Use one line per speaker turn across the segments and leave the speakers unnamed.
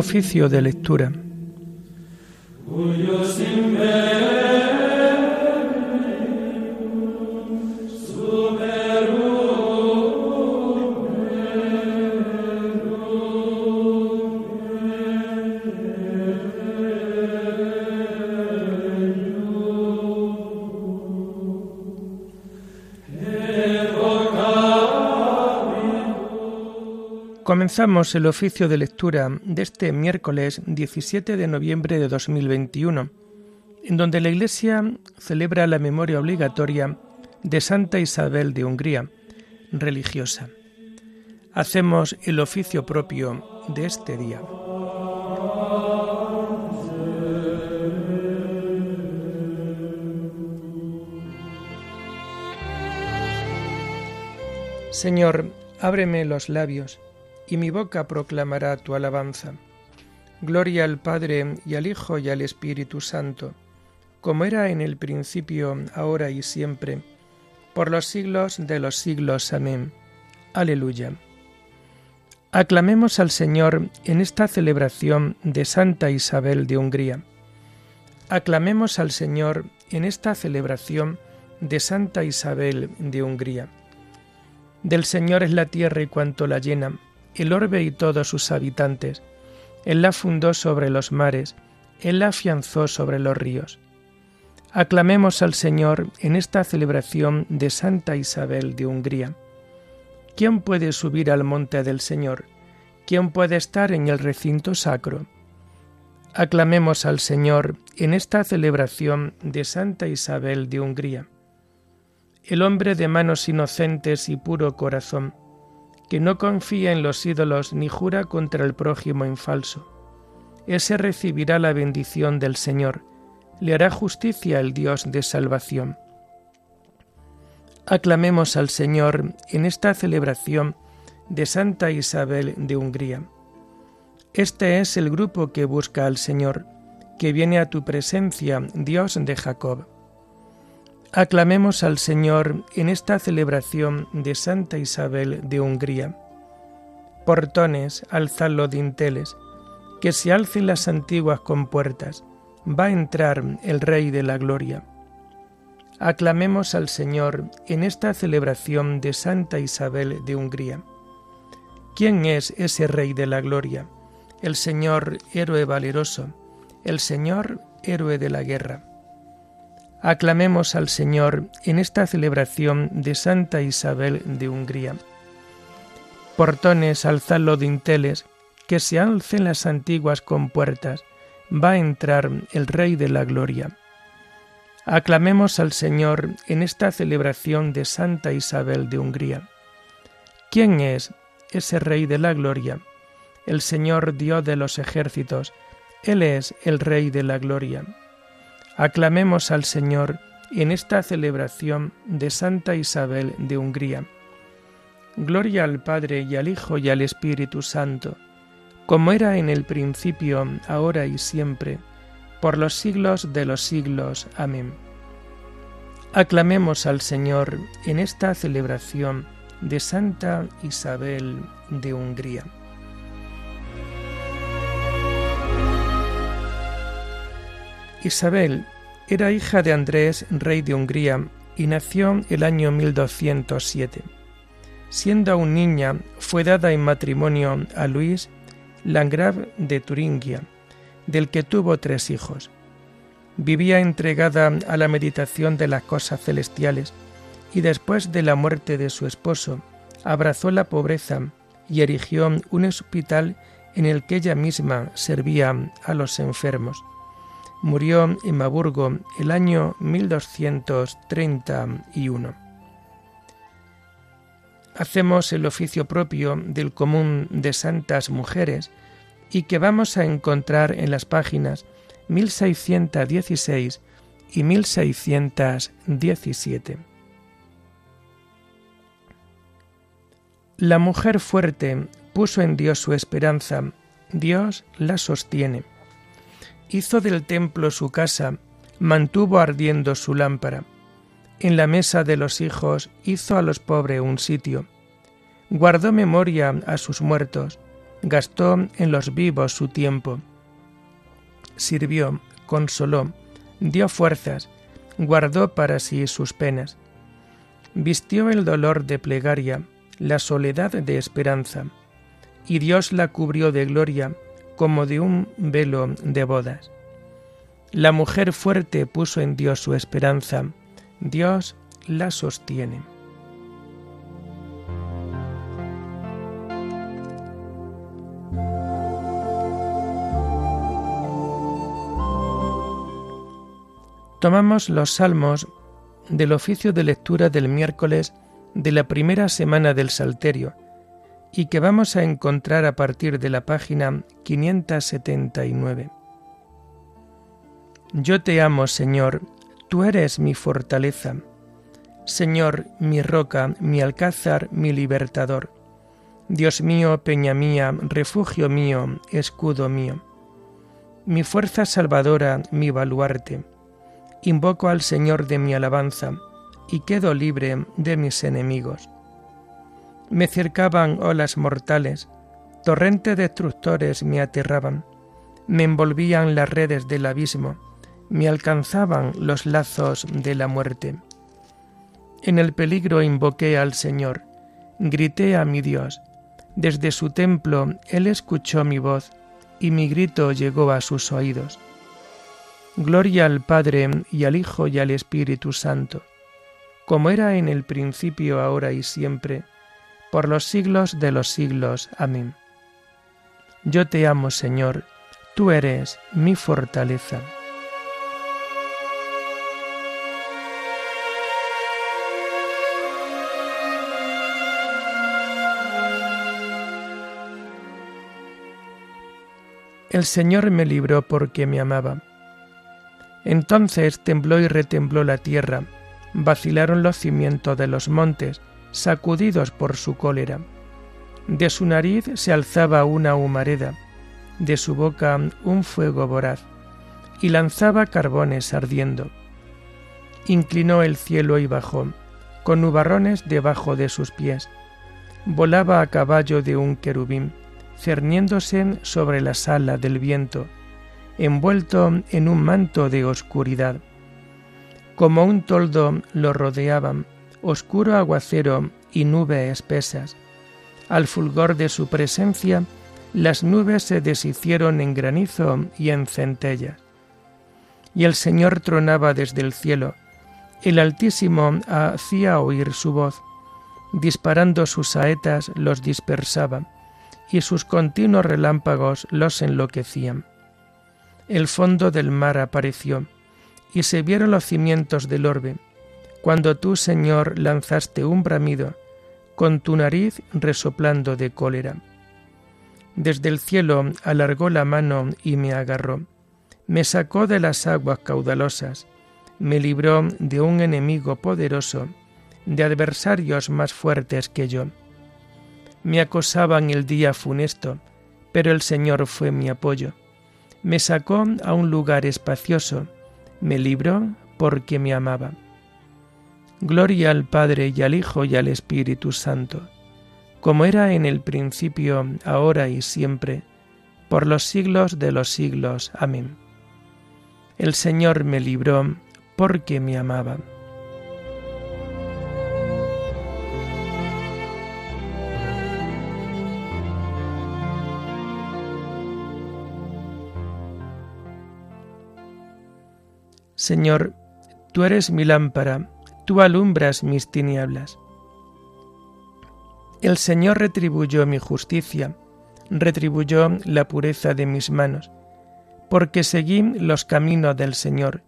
Oficio de lectura. Comenzamos el oficio de lectura de este miércoles 17 de noviembre de 2021, en donde la Iglesia celebra la memoria obligatoria de Santa Isabel de Hungría, religiosa. Hacemos el oficio propio de este día. Señor, ábreme los labios y mi boca proclamará tu alabanza. Gloria al Padre y al Hijo y al Espíritu Santo, como era en el principio, ahora y siempre, por los siglos de los siglos. Amén. Aleluya. Aclamemos al Señor en esta celebración de Santa Isabel de Hungría. Aclamemos al Señor en esta celebración de Santa Isabel de Hungría. Del Señor es la tierra y cuanto la llena el orbe y todos sus habitantes. Él la fundó sobre los mares, Él la afianzó sobre los ríos. Aclamemos al Señor en esta celebración de Santa Isabel de Hungría. ¿Quién puede subir al monte del Señor? ¿Quién puede estar en el recinto sacro? Aclamemos al Señor en esta celebración de Santa Isabel de Hungría. El hombre de manos inocentes y puro corazón, que no confía en los ídolos ni jura contra el prójimo en falso. Ese recibirá la bendición del Señor, le hará justicia el Dios de salvación. Aclamemos al Señor en esta celebración de Santa Isabel de Hungría. Este es el grupo que busca al Señor, que viene a tu presencia, Dios de Jacob. Aclamemos al Señor en esta celebración de Santa Isabel de Hungría. Portones, alzad los dinteles, que se alcen las antiguas compuertas, va a entrar el Rey de la Gloria. Aclamemos al Señor en esta celebración de Santa Isabel de Hungría. ¿Quién es ese Rey de la Gloria? El Señor héroe valeroso, el Señor héroe de la guerra. Aclamemos al Señor en esta celebración de Santa Isabel de Hungría. Portones, alzad dinteles, que se alcen las antiguas compuertas, va a entrar el Rey de la Gloria. Aclamemos al Señor en esta celebración de Santa Isabel de Hungría. ¿Quién es ese Rey de la Gloria? El Señor Dios de los ejércitos, Él es el Rey de la Gloria. Aclamemos al Señor en esta celebración de Santa Isabel de Hungría. Gloria al Padre y al Hijo y al Espíritu Santo, como era en el principio, ahora y siempre, por los siglos de los siglos. Amén. Aclamemos al Señor en esta celebración de Santa Isabel de Hungría. Isabel era hija de Andrés, rey de Hungría, y nació el año 1207. Siendo aún niña, fue dada en matrimonio a Luis Landgrave de Turingia, del que tuvo tres hijos. Vivía entregada a la meditación de las cosas celestiales y después de la muerte de su esposo, abrazó la pobreza y erigió un hospital en el que ella misma servía a los enfermos. Murió en Maburgo el año 1231. Hacemos el oficio propio del común de santas mujeres y que vamos a encontrar en las páginas 1616 y 1617. La mujer fuerte puso en Dios su esperanza, Dios la sostiene hizo del templo su casa, mantuvo ardiendo su lámpara. En la mesa de los hijos hizo a los pobres un sitio. Guardó memoria a sus muertos, gastó en los vivos su tiempo. Sirvió, consoló, dio fuerzas, guardó para sí sus penas. Vistió el dolor de plegaria, la soledad de esperanza, y Dios la cubrió de gloria como de un velo de bodas. La mujer fuerte puso en Dios su esperanza, Dios la sostiene. Tomamos los salmos del oficio de lectura del miércoles de la primera semana del Salterio y que vamos a encontrar a partir de la página 579. Yo te amo, Señor, tú eres mi fortaleza. Señor, mi roca, mi alcázar, mi libertador. Dios mío, peña mía, refugio mío, escudo mío. Mi fuerza salvadora, mi baluarte invoco al Señor de mi alabanza y quedo libre de mis enemigos. Me cercaban olas mortales, torrentes destructores me aterraban, me envolvían las redes del abismo, me alcanzaban los lazos de la muerte. En el peligro invoqué al Señor, grité a mi Dios. Desde su templo Él escuchó mi voz, y mi grito llegó a sus oídos. Gloria al Padre y al Hijo y al Espíritu Santo, como era en el principio, ahora y siempre, por los siglos de los siglos. Amén. Yo te amo, Señor, tú eres mi fortaleza. El Señor me libró porque me amaba entonces tembló y retembló la tierra, vacilaron los cimientos de los montes, sacudidos por su cólera. De su nariz se alzaba una humareda, de su boca un fuego voraz, y lanzaba carbones ardiendo. Inclinó el cielo y bajó, con nubarrones debajo de sus pies. Volaba a caballo de un querubín, cerniéndose sobre la sala del viento, envuelto en un manto de oscuridad. Como un toldo lo rodeaban, oscuro aguacero y nubes espesas. Al fulgor de su presencia, las nubes se deshicieron en granizo y en centellas. Y el Señor tronaba desde el cielo, el Altísimo hacía oír su voz, disparando sus saetas los dispersaba, y sus continuos relámpagos los enloquecían el fondo del mar apareció, y se vieron los cimientos del orbe, cuando tú, Señor, lanzaste un bramido, con tu nariz resoplando de cólera. Desde el cielo alargó la mano y me agarró, me sacó de las aguas caudalosas, me libró de un enemigo poderoso, de adversarios más fuertes que yo. Me acosaban el día funesto, pero el Señor fue mi apoyo me sacó a un lugar espacioso, me libró porque me amaba. Gloria al Padre y al Hijo y al Espíritu Santo, como era en el principio, ahora y siempre, por los siglos de los siglos. Amén. El Señor me libró porque me amaba. Señor, tú eres mi lámpara, tú alumbras mis tinieblas. El Señor retribuyó mi justicia, retribuyó la pureza de mis manos, porque seguí los caminos del Señor,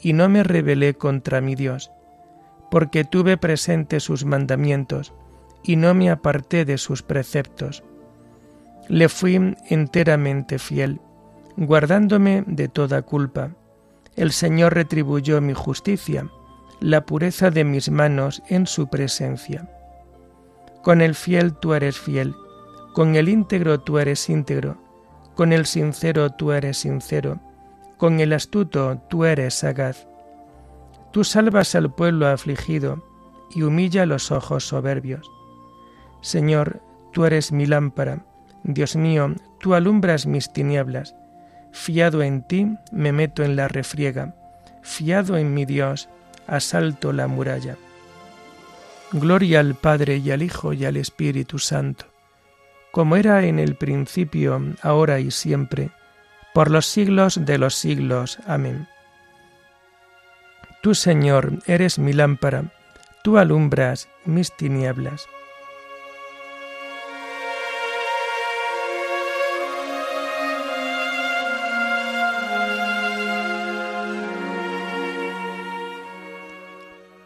y no me rebelé contra mi Dios, porque tuve presente sus mandamientos, y no me aparté de sus preceptos. Le fui enteramente fiel, guardándome de toda culpa el Señor retribuyó mi justicia, la pureza de mis manos en su presencia. Con el fiel tú eres fiel, con el íntegro tú eres íntegro, con el sincero tú eres sincero, con el astuto tú eres sagaz. Tú salvas al pueblo afligido y humilla los ojos soberbios. Señor, tú eres mi lámpara, Dios mío, tú alumbras mis tinieblas. Fiado en ti, me meto en la refriega. Fiado en mi Dios, asalto la muralla. Gloria al Padre y al Hijo y al Espíritu Santo, como era en el principio, ahora y siempre, por los siglos de los siglos. Amén. Tú, Señor, eres mi lámpara, tú alumbras mis tinieblas.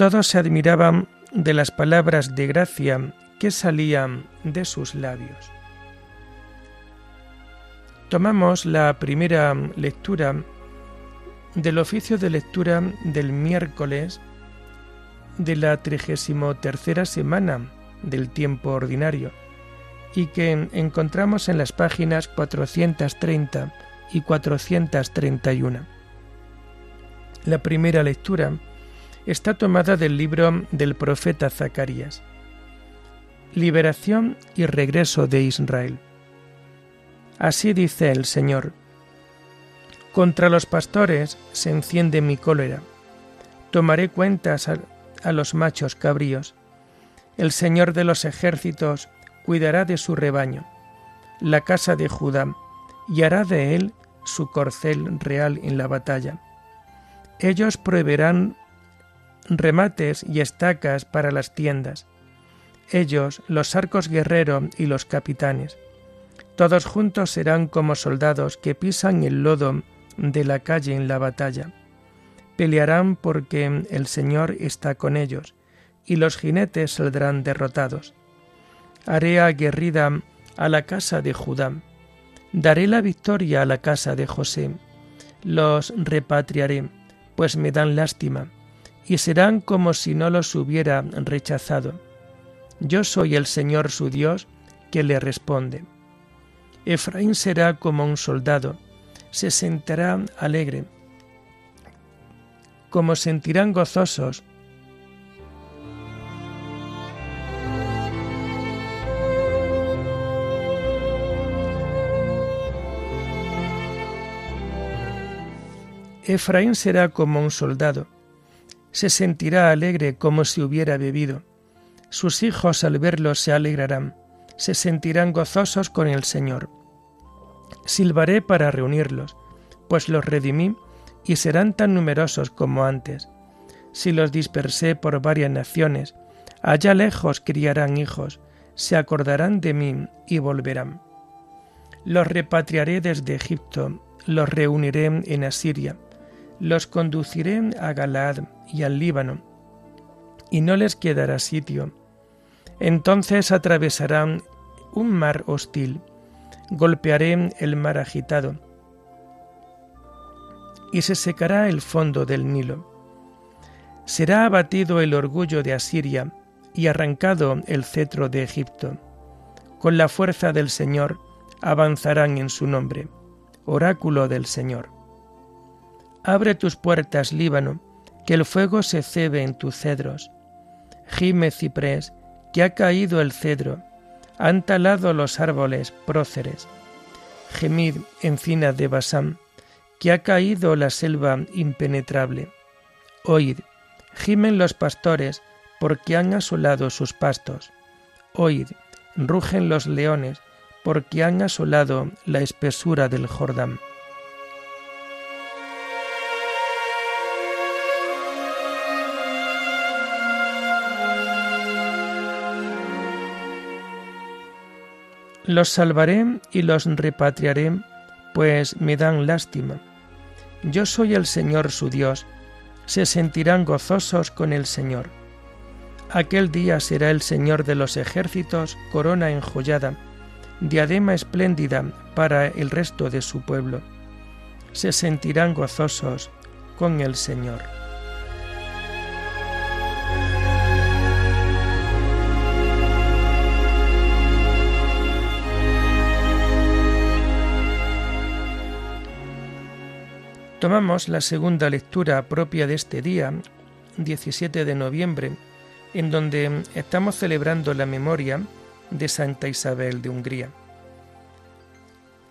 Todos se admiraban de las palabras de gracia que salían de sus labios. Tomamos la primera lectura del oficio de lectura del miércoles de la trigésimo tercera semana del tiempo ordinario y que encontramos en las páginas 430 y 431. La primera lectura está tomada del libro del profeta Zacarías. Liberación y regreso de Israel. Así dice el Señor. Contra los pastores se enciende mi cólera. Tomaré cuentas a, los machos cabríos. El Señor de los ejércitos cuidará de su rebaño, la casa de Judá, y hará de él su corcel real en la batalla. Ellos proveerán remates y estacas para las tiendas, ellos, los arcos guerrero y los capitanes. Todos juntos serán como soldados que pisan el lodo de la calle en la batalla. Pelearán porque el Señor está con ellos, y los jinetes saldrán derrotados. Haré aguerrida a la casa de Judá. Daré la victoria a la casa de José. Los repatriaré, pues me dan lástima y serán como si no los hubiera rechazado. Yo soy el Señor su Dios que le responde. Efraín será como un soldado, se sentará alegre, como sentirán gozosos Efraín será como un soldado, se sentirá alegre como si hubiera bebido. Sus hijos al verlo se alegrarán, se sentirán gozosos con el Señor. Silbaré para reunirlos, pues los redimí y serán tan numerosos como antes. Si los dispersé por varias naciones, allá lejos criarán hijos, se acordarán de mí y volverán. Los repatriaré desde Egipto, los reuniré en Asiria, los conduciré a Galaad y al Líbano, y no les quedará sitio. Entonces atravesarán un mar hostil, golpearé el mar agitado, y se secará el fondo del Nilo. Será abatido el orgullo de Asiria y arrancado el cetro de Egipto. Con la fuerza del Señor avanzarán en su nombre. Oráculo del Señor. Abre tus puertas, Líbano, que el fuego se cebe en tus cedros. Gime ciprés, que ha caído el cedro, han talado los árboles próceres. Gemid, encina de Basán, que ha caído la selva impenetrable. Oíd, gimen los pastores, porque han asolado sus pastos. Oíd, rugen los leones, porque han asolado la espesura del Jordán. Los salvaré y los repatriaré, pues me dan lástima. Yo soy el Señor su Dios, se sentirán gozosos con el Señor. Aquel día será el Señor de los ejércitos corona enjollada, diadema espléndida para el resto de su pueblo. Se sentirán gozosos con el Señor. Tomamos la segunda lectura propia de este día, 17 de noviembre, en donde estamos celebrando la memoria de Santa Isabel de Hungría.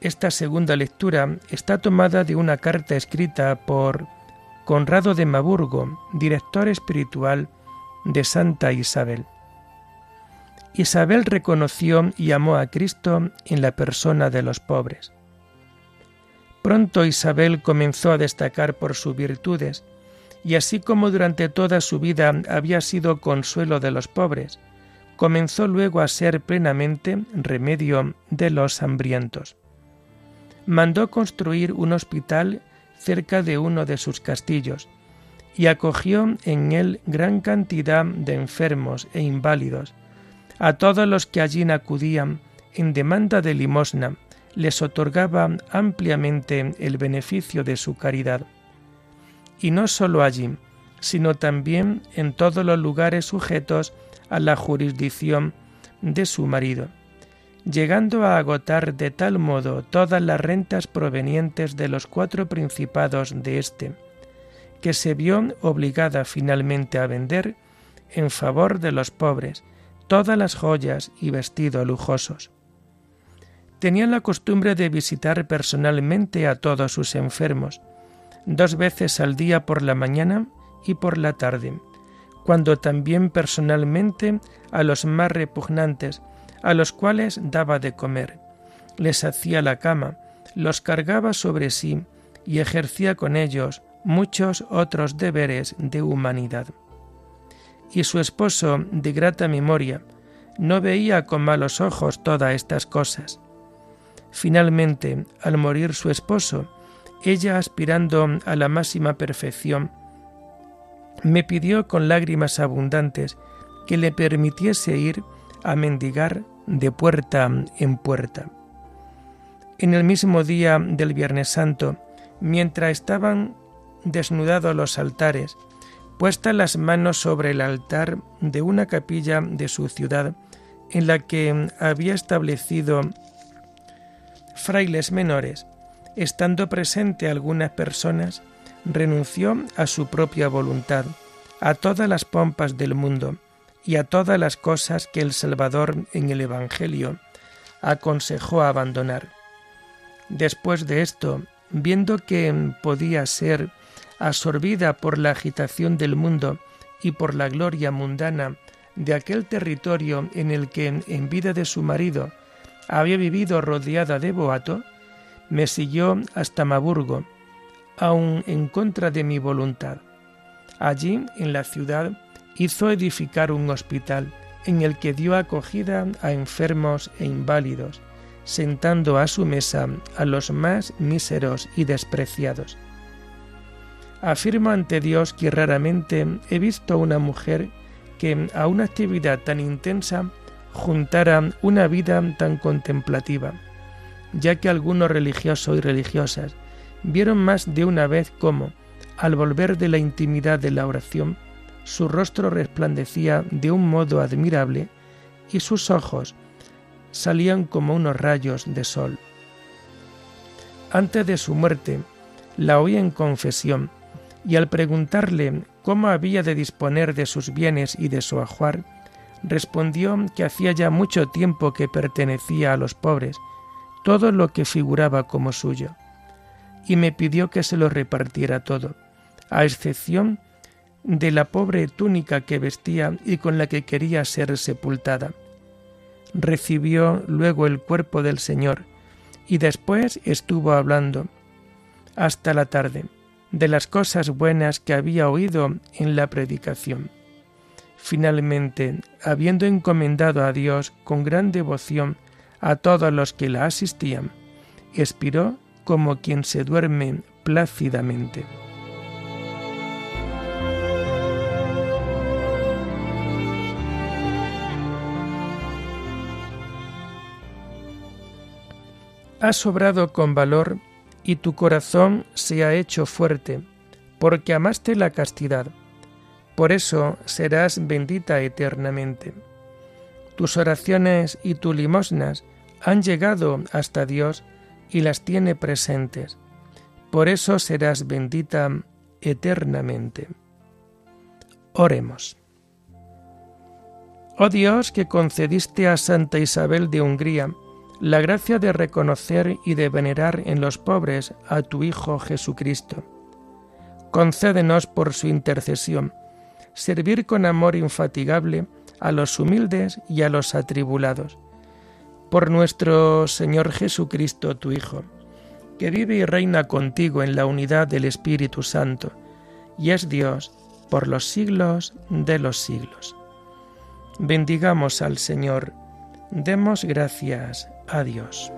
Esta segunda lectura está tomada de una carta escrita por Conrado de Maburgo, director espiritual de Santa Isabel. Isabel reconoció y amó a Cristo en la persona de los pobres. Pronto Isabel comenzó a destacar por sus virtudes, y así como durante toda su vida había sido consuelo de los pobres, comenzó luego a ser plenamente remedio de los hambrientos. Mandó construir un hospital cerca de uno de sus castillos, y acogió en él gran cantidad de enfermos e inválidos. A todos los que allí acudían en demanda de limosna, les otorgaba ampliamente el beneficio de su caridad. Y no sólo allí, sino también en todos los lugares sujetos a la jurisdicción de su marido, llegando a agotar de tal modo todas las rentas provenientes de los cuatro principados de éste, que se vio obligada finalmente a vender, en favor de los pobres, todas las joyas y vestidos lujosos. Tenía la costumbre de visitar personalmente a todos sus enfermos, dos veces al día por la mañana y por la tarde, cuando también personalmente a los más repugnantes, a los cuales daba de comer, les hacía la cama, los cargaba sobre sí y ejercía con ellos muchos otros deberes de humanidad. Y su esposo, de grata memoria, no veía con malos ojos todas estas cosas. Finalmente, al morir su esposo, ella aspirando a la máxima perfección, me pidió con lágrimas abundantes que le permitiese ir a mendigar de puerta en puerta. En el mismo día del Viernes Santo, mientras estaban desnudados los altares, puestas las manos sobre el altar de una capilla de su ciudad, en la que había establecido frailes menores, estando presente algunas personas, renunció a su propia voluntad, a todas las pompas del mundo y a todas las cosas que el Salvador en el Evangelio aconsejó abandonar. Después de esto, viendo que podía ser absorbida por la agitación del mundo y por la gloria mundana de aquel territorio en el que en vida de su marido había vivido rodeada de boato, me siguió hasta Maburgo, aun en contra de mi voluntad. Allí, en la ciudad, hizo edificar un hospital en el que dio acogida a enfermos e inválidos, sentando a su mesa a los más míseros y despreciados. Afirmo ante Dios que raramente he visto una mujer que a una actividad tan intensa juntara una vida tan contemplativa, ya que algunos religiosos y religiosas vieron más de una vez cómo, al volver de la intimidad de la oración, su rostro resplandecía de un modo admirable y sus ojos salían como unos rayos de sol. Antes de su muerte, la oí en confesión, y al preguntarle cómo había de disponer de sus bienes y de su ajuar, respondió que hacía ya mucho tiempo que pertenecía a los pobres, todo lo que figuraba como suyo, y me pidió que se lo repartiera todo, a excepción de la pobre túnica que vestía y con la que quería ser sepultada. Recibió luego el cuerpo del Señor, y después estuvo hablando hasta la tarde de las cosas buenas que había oído en la predicación. Finalmente, habiendo encomendado a Dios con gran devoción a todos los que la asistían, expiró como quien se duerme plácidamente. Has sobrado con valor y tu corazón se ha hecho fuerte, porque amaste la castidad por eso serás bendita eternamente. Tus oraciones y tus limosnas han llegado hasta Dios y las tiene presentes. Por eso serás bendita eternamente. Oremos. Oh Dios que concediste a Santa Isabel de Hungría la gracia de reconocer y de venerar en los pobres a tu Hijo Jesucristo. Concédenos por su intercesión servir con amor infatigable a los humildes y a los atribulados. Por nuestro Señor Jesucristo, tu Hijo, que vive y reina contigo en la unidad del Espíritu Santo, y es Dios por los siglos de los siglos. Bendigamos al Señor, demos gracias a Dios.